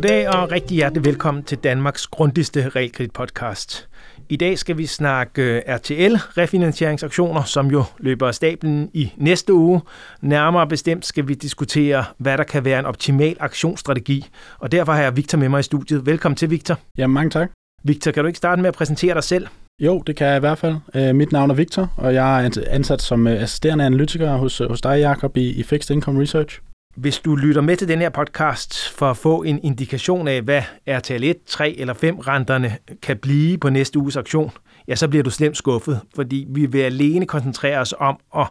Goddag og rigtig hjertelig velkommen til Danmarks grundigste realkreditpodcast. I dag skal vi snakke øh, RTL refinansieringsaktioner, som jo løber af stablen i næste uge. Nærmere bestemt skal vi diskutere, hvad der kan være en optimal aktionsstrategi. Og derfor har jeg Victor med mig i studiet. Velkommen til, Victor. Ja, mange tak. Victor, kan du ikke starte med at præsentere dig selv? Jo, det kan jeg i hvert fald. Uh, mit navn er Victor, og jeg er ansat som uh, assisterende analytiker hos, hos dig, Jacob, i, i Fixed Income Research. Hvis du lytter med til den her podcast for at få en indikation af, hvad RTL 1, 3 eller 5 renterne kan blive på næste uges aktion, ja, så bliver du slemt skuffet, fordi vi vil alene koncentrere os om at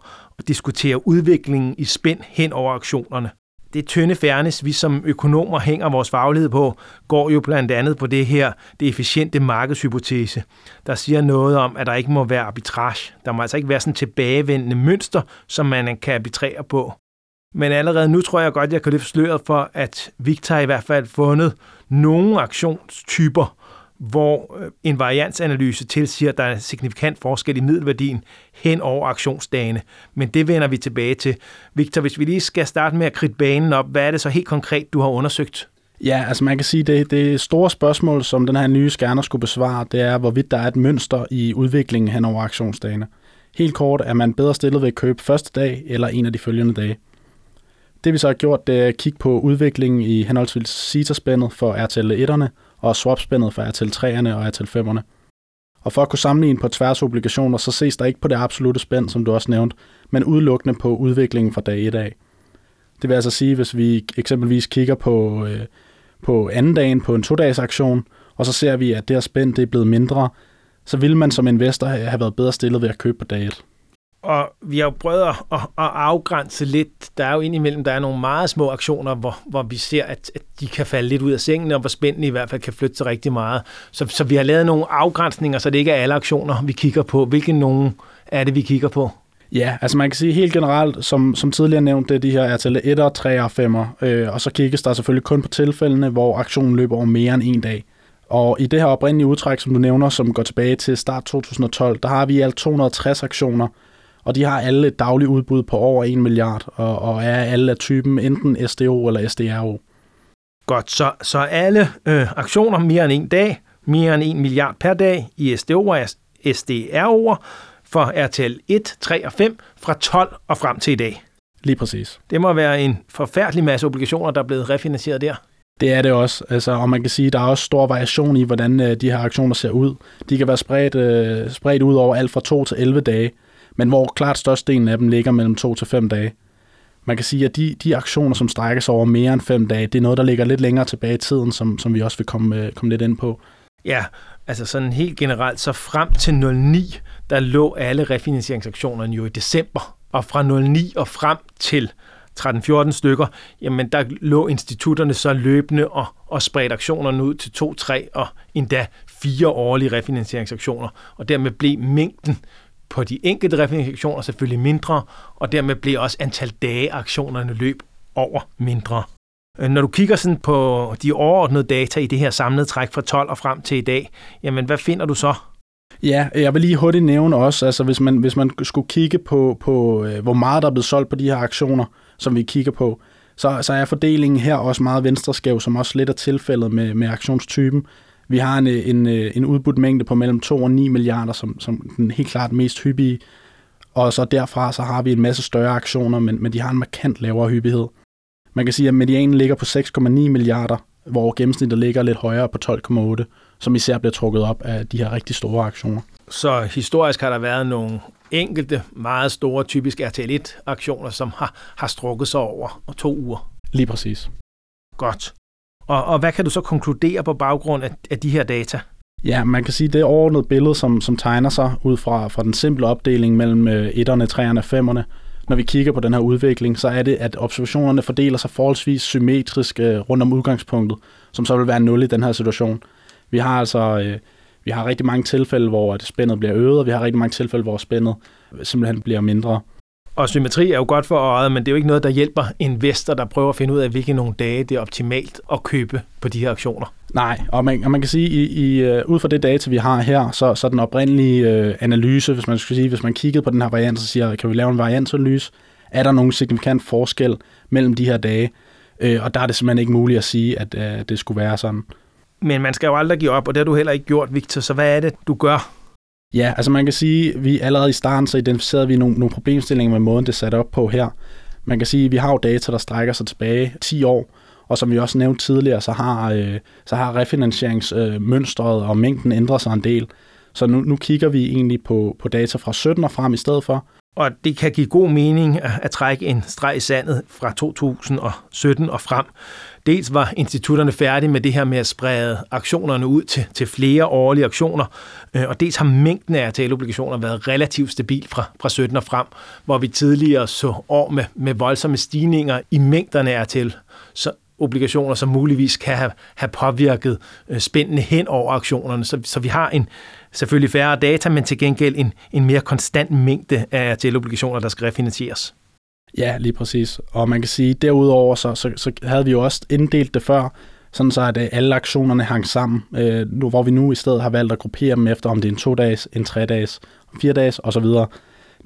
diskutere udviklingen i spænd hen over aktionerne. Det tynde færnes, vi som økonomer hænger vores faglighed på, går jo blandt andet på det her, det efficiente markedshypotese, der siger noget om, at der ikke må være arbitrage. Der må altså ikke være sådan tilbagevendende mønster, som man kan arbitrere på. Men allerede nu tror jeg godt, jeg kan løfte sløret for, at Victor i hvert fald fundet nogle aktionstyper, hvor øh, en variansanalyse tilsiger, at der er en signifikant forskel i middelværdien hen over aktionsdagene. Men det vender vi tilbage til. Victor, hvis vi lige skal starte med at kridte banen op, hvad er det så helt konkret, du har undersøgt? Ja, altså man kan sige, det, det store spørgsmål, som den her nye scanner skulle besvare, det er, hvorvidt der er et mønster i udviklingen hen over aktionsdagene. Helt kort, er man bedre stillet ved at købe første dag eller en af de følgende dage. Det vi så har gjort, det er at kigge på udviklingen i henholdsvis CETA-spændet for RTL 1'erne og swap-spændet for RTL 3'erne og RTL 5'erne. Og for at kunne sammenligne på tværs obligationer, så ses der ikke på det absolute spænd, som du også nævnte, men udelukkende på udviklingen fra dag 1 af. Det vil altså sige, hvis vi eksempelvis kigger på, øh, på anden dagen på en to-dages aktion, og så ser vi, at det her spænd det er blevet mindre, så vil man som investor have været bedre stillet ved at købe på dag 1. Og vi har jo prøvet at, at, at afgrænse lidt. Der er jo indimellem, der er nogle meget små aktioner, hvor, hvor vi ser, at, at de kan falde lidt ud af sengen, og hvor spændende i hvert fald kan flytte sig rigtig meget. Så, så vi har lavet nogle afgrænsninger, så det ikke er alle aktioner, vi kigger på. Hvilke nogen er det, vi kigger på? Ja, altså man kan sige helt generelt, som, som tidligere nævnt, det er de her RTL 1'er, 3'er og 5'er. Øh, og så kigges der selvfølgelig kun på tilfældene, hvor aktionen løber over mere end en dag. Og i det her oprindelige udtræk, som du nævner, som går tilbage til start 2012, der har vi alt 260 aktioner, og de har alle et dagligt udbud på over 1 milliard, og, og er alle af typen enten SDO eller SDRO. Godt, så, så alle øh, aktioner mere end en dag, mere end 1 milliard per dag i SDO og SDRO'er for RTL 1, 3 og 5 fra 12 og frem til i dag. Lige præcis. Det må være en forfærdelig masse obligationer, der er blevet refinansieret der. Det er det også, altså, og man kan sige, at der er også stor variation i, hvordan øh, de her aktioner ser ud. De kan være spredt, øh, spredt ud over alt fra 2 til 11 dage, men hvor klart størstedelen af dem ligger mellem 2 til 5 dage. Man kan sige, at de, de aktioner, som strækker sig over mere end 5 dage, det er noget, der ligger lidt længere tilbage i tiden, som, som vi også vil komme, øh, komme lidt ind på. Ja, altså sådan helt generelt, så frem til 09, der lå alle refinansieringsaktionerne jo i december, og fra 09 og frem til 13-14 stykker, jamen der lå institutterne så løbende og, og spredte aktionerne ud til 2, 3 og endda fire årlige refinansieringsaktioner, og dermed blev mængden på de enkelte refinansieringer selvfølgelig mindre, og dermed bliver også antal dage aktionerne løb over mindre. Øh, når du kigger sådan på de overordnede data i det her samlede træk fra 12 og frem til i dag, jamen hvad finder du så? Ja, jeg vil lige hurtigt nævne også, altså hvis man, hvis man skulle kigge på, på øh, hvor meget der er blevet solgt på de her aktioner, som vi kigger på, så, så er fordelingen her også meget venstreskæv, som også lidt er tilfældet med, med aktionstypen. Vi har en, en, en udbudt mængde på mellem 2 og 9 milliarder, som, som den helt klart mest hyppige. Og så derfra så har vi en masse større aktioner, men, men de har en markant lavere hyppighed. Man kan sige, at medianen ligger på 6,9 milliarder, hvor gennemsnittet ligger lidt højere på 12,8, som især bliver trukket op af de her rigtig store aktioner. Så historisk har der været nogle enkelte, meget store, typisk RTL1-aktioner, som har, har strukket sig over to uger. Lige præcis. Godt. Og, og hvad kan du så konkludere på baggrund af, af de her data? Ja, man kan sige, at det overordnede billede, som, som tegner sig ud fra, fra den simple opdeling mellem øh, etterne, træerne og femmerne, når vi kigger på den her udvikling, så er det, at observationerne fordeler sig forholdsvis symmetrisk øh, rundt om udgangspunktet, som så vil være 0 i den her situation. Vi har altså øh, vi har rigtig mange tilfælde, hvor spændet bliver øget, og vi har rigtig mange tilfælde, hvor spændet simpelthen bliver mindre. Og symmetri er jo godt for øjet, men det er jo ikke noget, der hjælper investor, der prøver at finde ud af, hvilke nogle dage det er optimalt at købe på de her aktioner. Nej, og man, og man kan sige, i, i, uh, ud fra det data, vi har her, så, så den oprindelige uh, analyse, hvis man skal sige, hvis man kiggede på den her variant, så siger, kan vi lave en variantanalyse, er der nogen signifikant forskel mellem de her dage? Øh, og der er det simpelthen ikke muligt at sige, at øh, det skulle være sådan. Men man skal jo aldrig give op, og det har du heller ikke gjort, Victor. Så hvad er det, du gør? Ja, altså man kan sige, at vi allerede i starten så identificerede vi nogle, nogle problemstillinger med måden, det er sat op på her. Man kan sige, at vi har jo data, der strækker sig tilbage 10 år, og som vi også nævnte tidligere, så har, øh, så har refinansieringsmønstret øh, og mængden ændret sig en del. Så nu, nu kigger vi egentlig på, på data fra 17 og frem i stedet for. Og det kan give god mening at, at trække en streg i sandet fra 2017 og frem. Dels var institutterne færdige med det her med at sprede aktionerne ud til, til flere årlige aktioner, øh, og dels har mængden af RTL-obligationer været relativt stabil fra, fra 17 og frem, hvor vi tidligere så år med, med voldsomme stigninger i mængderne af RTL. Så obligationer, som muligvis kan have, have påvirket øh, spændende hen over aktionerne. Så, så vi har en selvfølgelig færre data, men til gengæld en, en mere konstant mængde af RTL-obligationer, der skal refinansieres. Ja, lige præcis. Og man kan sige, derudover så, så, så havde vi jo også inddelt det før, sådan så at øh, alle aktionerne hang sammen, øh, nu, hvor vi nu i stedet har valgt at gruppere dem efter, om det er en to-dages, en tre-dages, fire dages osv.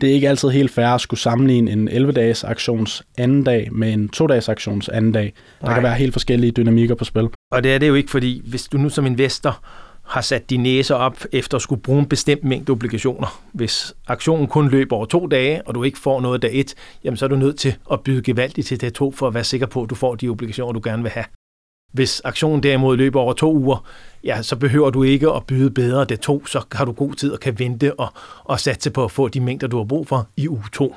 Det er ikke altid helt fair at skulle sammenligne en 11-dages aktions anden dag med en to-dages aktions anden dag. Der Nej. kan være helt forskellige dynamikker på spil. Og det er det jo ikke, fordi hvis du nu som investor har sat de næser op efter at skulle bruge en bestemt mængde obligationer. Hvis aktionen kun løber over to dage, og du ikke får noget dag et, jamen så er du nødt til at byde gevaldigt til dag to, for at være sikker på, at du får de obligationer, du gerne vil have. Hvis aktionen derimod løber over to uger, ja, så behøver du ikke at byde bedre dag to, så har du god tid og kan vente og, og satse på at få de mængder, du har brug for i uge to.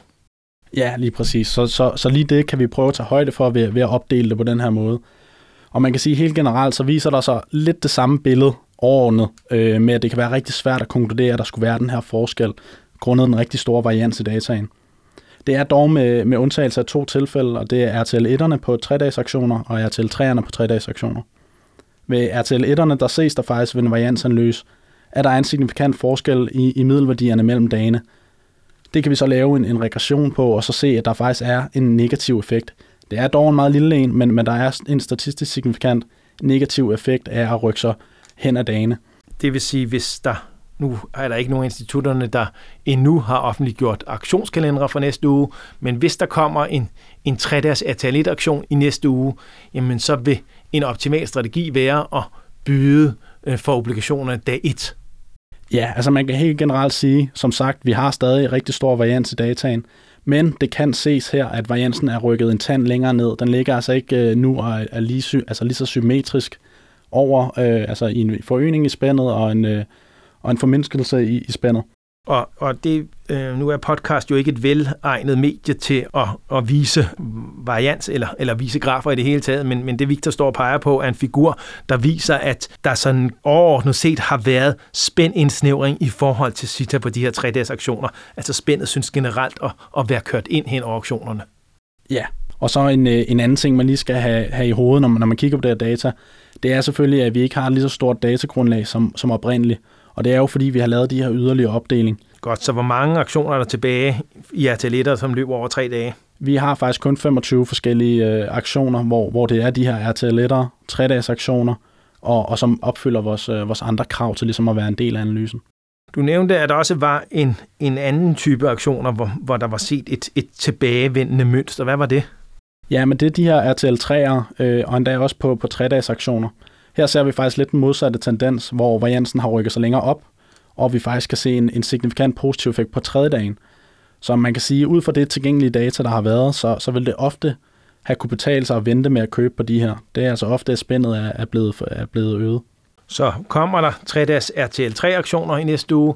Ja, lige præcis. Så, så, så lige det kan vi prøve at tage højde for ved, ved at opdele det på den her måde. Og man kan sige helt generelt, så viser der så lidt det samme billede overordnet, øh, med at det kan være rigtig svært at konkludere, at der skulle være den her forskel, grundet den rigtig store varians i dataen. Det er dog med, med undtagelse af to tilfælde, og det er RTL 1'erne på 3-dages aktioner og RTL 3'erne på 3-dages aktioner. Ved RTL 1'erne, der ses der faktisk ved en variansanalyse, at der er en signifikant forskel i, i middelværdierne mellem dagene. Det kan vi så lave en, en regression på, og så se, at der faktisk er en negativ effekt. Det er dog en meget lille en, men, men der er en statistisk signifikant negativ effekt af at rykke sig hen ad dagene. Det vil sige, hvis der nu er der ikke nogen institutterne, der endnu har offentliggjort aktionskalendere for næste uge, men hvis der kommer en, en 3-dages aktion i næste uge, jamen så vil en optimal strategi være at byde øh, for obligationer dag 1. Ja, altså man kan helt generelt sige, som sagt, vi har stadig rigtig stor varians i dataen, men det kan ses her, at variansen er rykket en tand længere ned. Den ligger altså ikke øh, nu og er lige, altså lige så symmetrisk over, øh, altså i en forøgning i spændet og en, øh, og en formindskelse i, i spændet. Og, og det, øh, nu er podcast jo ikke et velegnet medie til at, at vise varians eller, eller vise grafer i det hele taget, men, men det Victor står og peger på er en figur, der viser, at der sådan overordnet set har været spændindsnævring i forhold til CITA på de her tre dages aktioner. Altså spændet synes generelt at, at være kørt ind hen over aktionerne. Ja, og så en, øh, en anden ting, man lige skal have, have i hovedet, når man, når man kigger på det her data, det er selvfølgelig, at vi ikke har et lige så stort datagrundlag som, som oprindeligt. Og det er jo fordi, vi har lavet de her yderligere opdeling. Godt, så hvor mange aktioner er der tilbage i RTL som løber over tre dage? Vi har faktisk kun 25 forskellige øh, aktioner, hvor, hvor det er de her RTL 3-dages aktioner, og, og som opfylder vores, øh, vores andre krav til ligesom at være en del af analysen. Du nævnte, at der også var en, en anden type aktioner, hvor, hvor der var set et, et tilbagevendende mønster. Hvad var det? Ja, men det er de her RTL3'ere, øh, og endda også på, på 3-dages aktioner. Her ser vi faktisk lidt den modsatte tendens, hvor variansen har rykket sig længere op, og vi faktisk kan se en, en signifikant positiv effekt på tredje dagen. Så man kan sige, ud fra det tilgængelige data, der har været, så, så vil det ofte have kunne betale sig at vente med at købe på de her. Det er altså ofte, at spændet er, er, blevet, er blevet øget. Så kommer der 3-dages RTL3-aktioner i næste uge,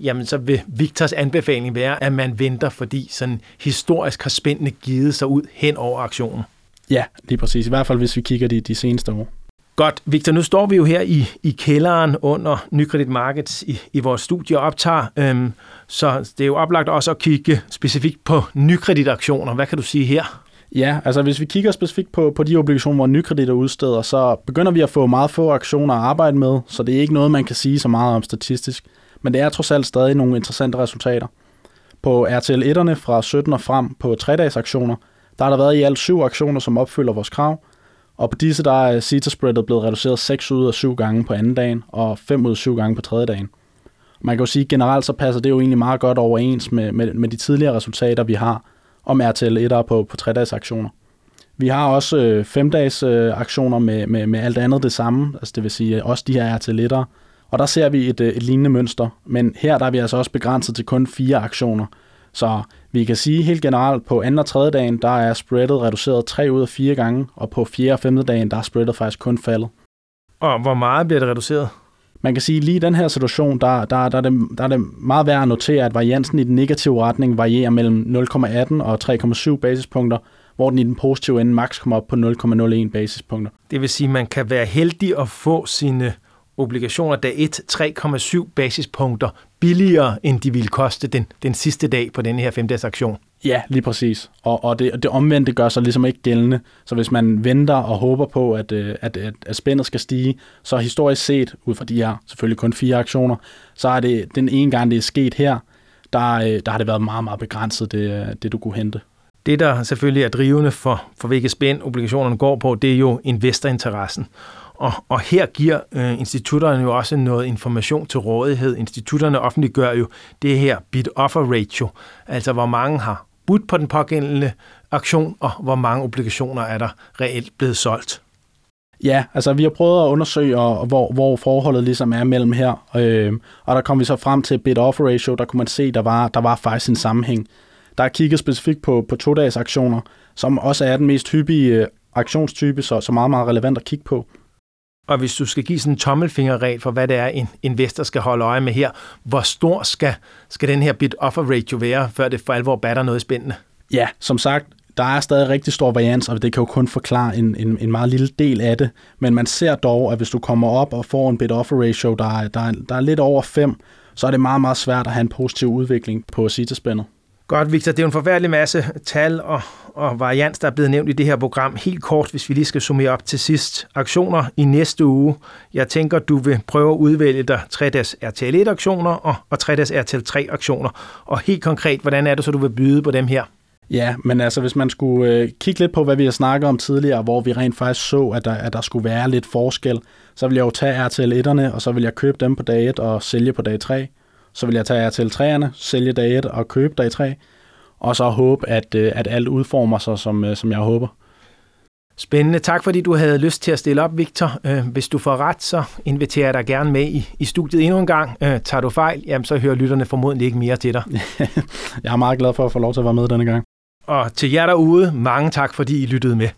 jamen så vil Victors anbefaling være, at man venter, fordi sådan historisk har spændende givet sig ud hen over aktionen. Ja, lige præcis. I hvert fald, hvis vi kigger de, de seneste år. Godt. Victor, nu står vi jo her i, i kælderen under Nykredit Markets i, i vores studie og optager, øhm, så det er jo oplagt også at kigge specifikt på nykredit-aktioner. Hvad kan du sige her? Ja, altså hvis vi kigger specifikt på, på de obligationer, hvor nykredit er udsteder, så begynder vi at få meget få aktioner at arbejde med, så det er ikke noget, man kan sige så meget om statistisk. Men det er trods alt stadig nogle interessante resultater. På RTL 1'erne fra 17 og frem på 3-dages aktioner, der har der været i alt syv aktioner, som opfylder vores krav, og på disse der er CETA-spreadet blevet reduceret 6 ud af 7 gange på anden dagen, og 5 ud af 7 gange på tredje dagen. Man kan jo sige, at generelt så passer det jo egentlig meget godt overens med, med, med de tidligere resultater, vi har om RTL1'er på, på 3-dages aktioner. Vi har også øh, femdages øh, aktioner med, med, med alt andet det samme, altså det vil sige også de her RTL1'er, og der ser vi et, øh, et lignende mønster, men her der er vi altså også begrænset til kun fire aktioner. Så vi kan sige helt generelt, på anden og tredje dagen, der er spreadet reduceret 3 ud af 4 gange, og på fjerde og femte dagen, der er spreadet faktisk kun faldet. Og hvor meget bliver det reduceret? Man kan sige, at lige i den her situation, der, der, der, er det, der er det meget værd at notere, at variansen i den negative retning varierer mellem 0,18 og 3,7 basispunkter, hvor den i den positive ende maks kommer op på 0,01 basispunkter. Det vil sige, at man kan være heldig at få sine obligationer dag 1 3,7 basispunkter billigere, end de ville koste den, den sidste dag på denne her femdags aktion. Ja, lige præcis. Og, og det, det omvendte gør sig ligesom ikke gældende. Så hvis man venter og håber på, at, øh, at, at, at spændet skal stige, så historisk set, ud fra de her selvfølgelig kun fire aktioner, så er det den ene gang, det er sket her, der, øh, der har det været meget, meget begrænset, det, det du kunne hente. Det, der selvfølgelig er drivende for, for hvilket spænd obligationerne går på, det er jo investorinteressen. Og, og her giver øh, institutterne jo også noget information til rådighed. Institutterne offentliggør jo det her bid-offer ratio, altså hvor mange har budt på den pågældende aktion, og hvor mange obligationer er der reelt blevet solgt. Ja, altså vi har prøvet at undersøge, og, hvor, hvor forholdet ligesom er mellem her, øh, og der kom vi så frem til bid-offer ratio, der kunne man se, der var, der var faktisk en sammenhæng. Der er kigget specifikt på, på to-dages aktioner, som også er den mest hyppige øh, aktionstype, så, så meget, meget relevant at kigge på. Og hvis du skal give sådan en tommelfingerregel for, hvad det er, en investor skal holde øje med her, hvor stor skal, skal den her bid-offer ratio være, før det for alvor batter noget spændende? Ja, som sagt, der er stadig rigtig stor varians, og det kan jo kun forklare en, en, en meget lille del af det. Men man ser dog, at hvis du kommer op og får en bid-offer ratio, der er, der, er, der er lidt over 5, så er det meget, meget svært at have en positiv udvikling på sitespændet. Godt, Victor. Det er en forfærdelig masse tal og, og varians, der er blevet nævnt i det her program. Helt kort, hvis vi lige skal summere op til sidst. Aktioner i næste uge. Jeg tænker, du vil prøve at udvælge dig 3-dags RTL1-aktioner og, og 3-dags RTL3-aktioner. Og helt konkret, hvordan er det så, du vil byde på dem her? Ja, men altså hvis man skulle øh, kigge lidt på, hvad vi har snakket om tidligere, hvor vi rent faktisk så, at der, at der skulle være lidt forskel, så vil jeg jo tage RTL1'erne, og så vil jeg købe dem på dag 1 og sælge på dag 3 så vil jeg tage til træerne, sælge dag 1 og købe dag 3, og så håbe, at, øh, at alt udformer sig, som, øh, som jeg håber. Spændende. Tak fordi du havde lyst til at stille op, Victor. Øh, hvis du får ret, så inviterer jeg dig gerne med i, i studiet endnu en gang. Tager du fejl, jamen, så hører lytterne formodentlig ikke mere til dig. jeg er meget glad for at få lov til at være med denne gang. Og til jer derude, mange tak fordi I lyttede med.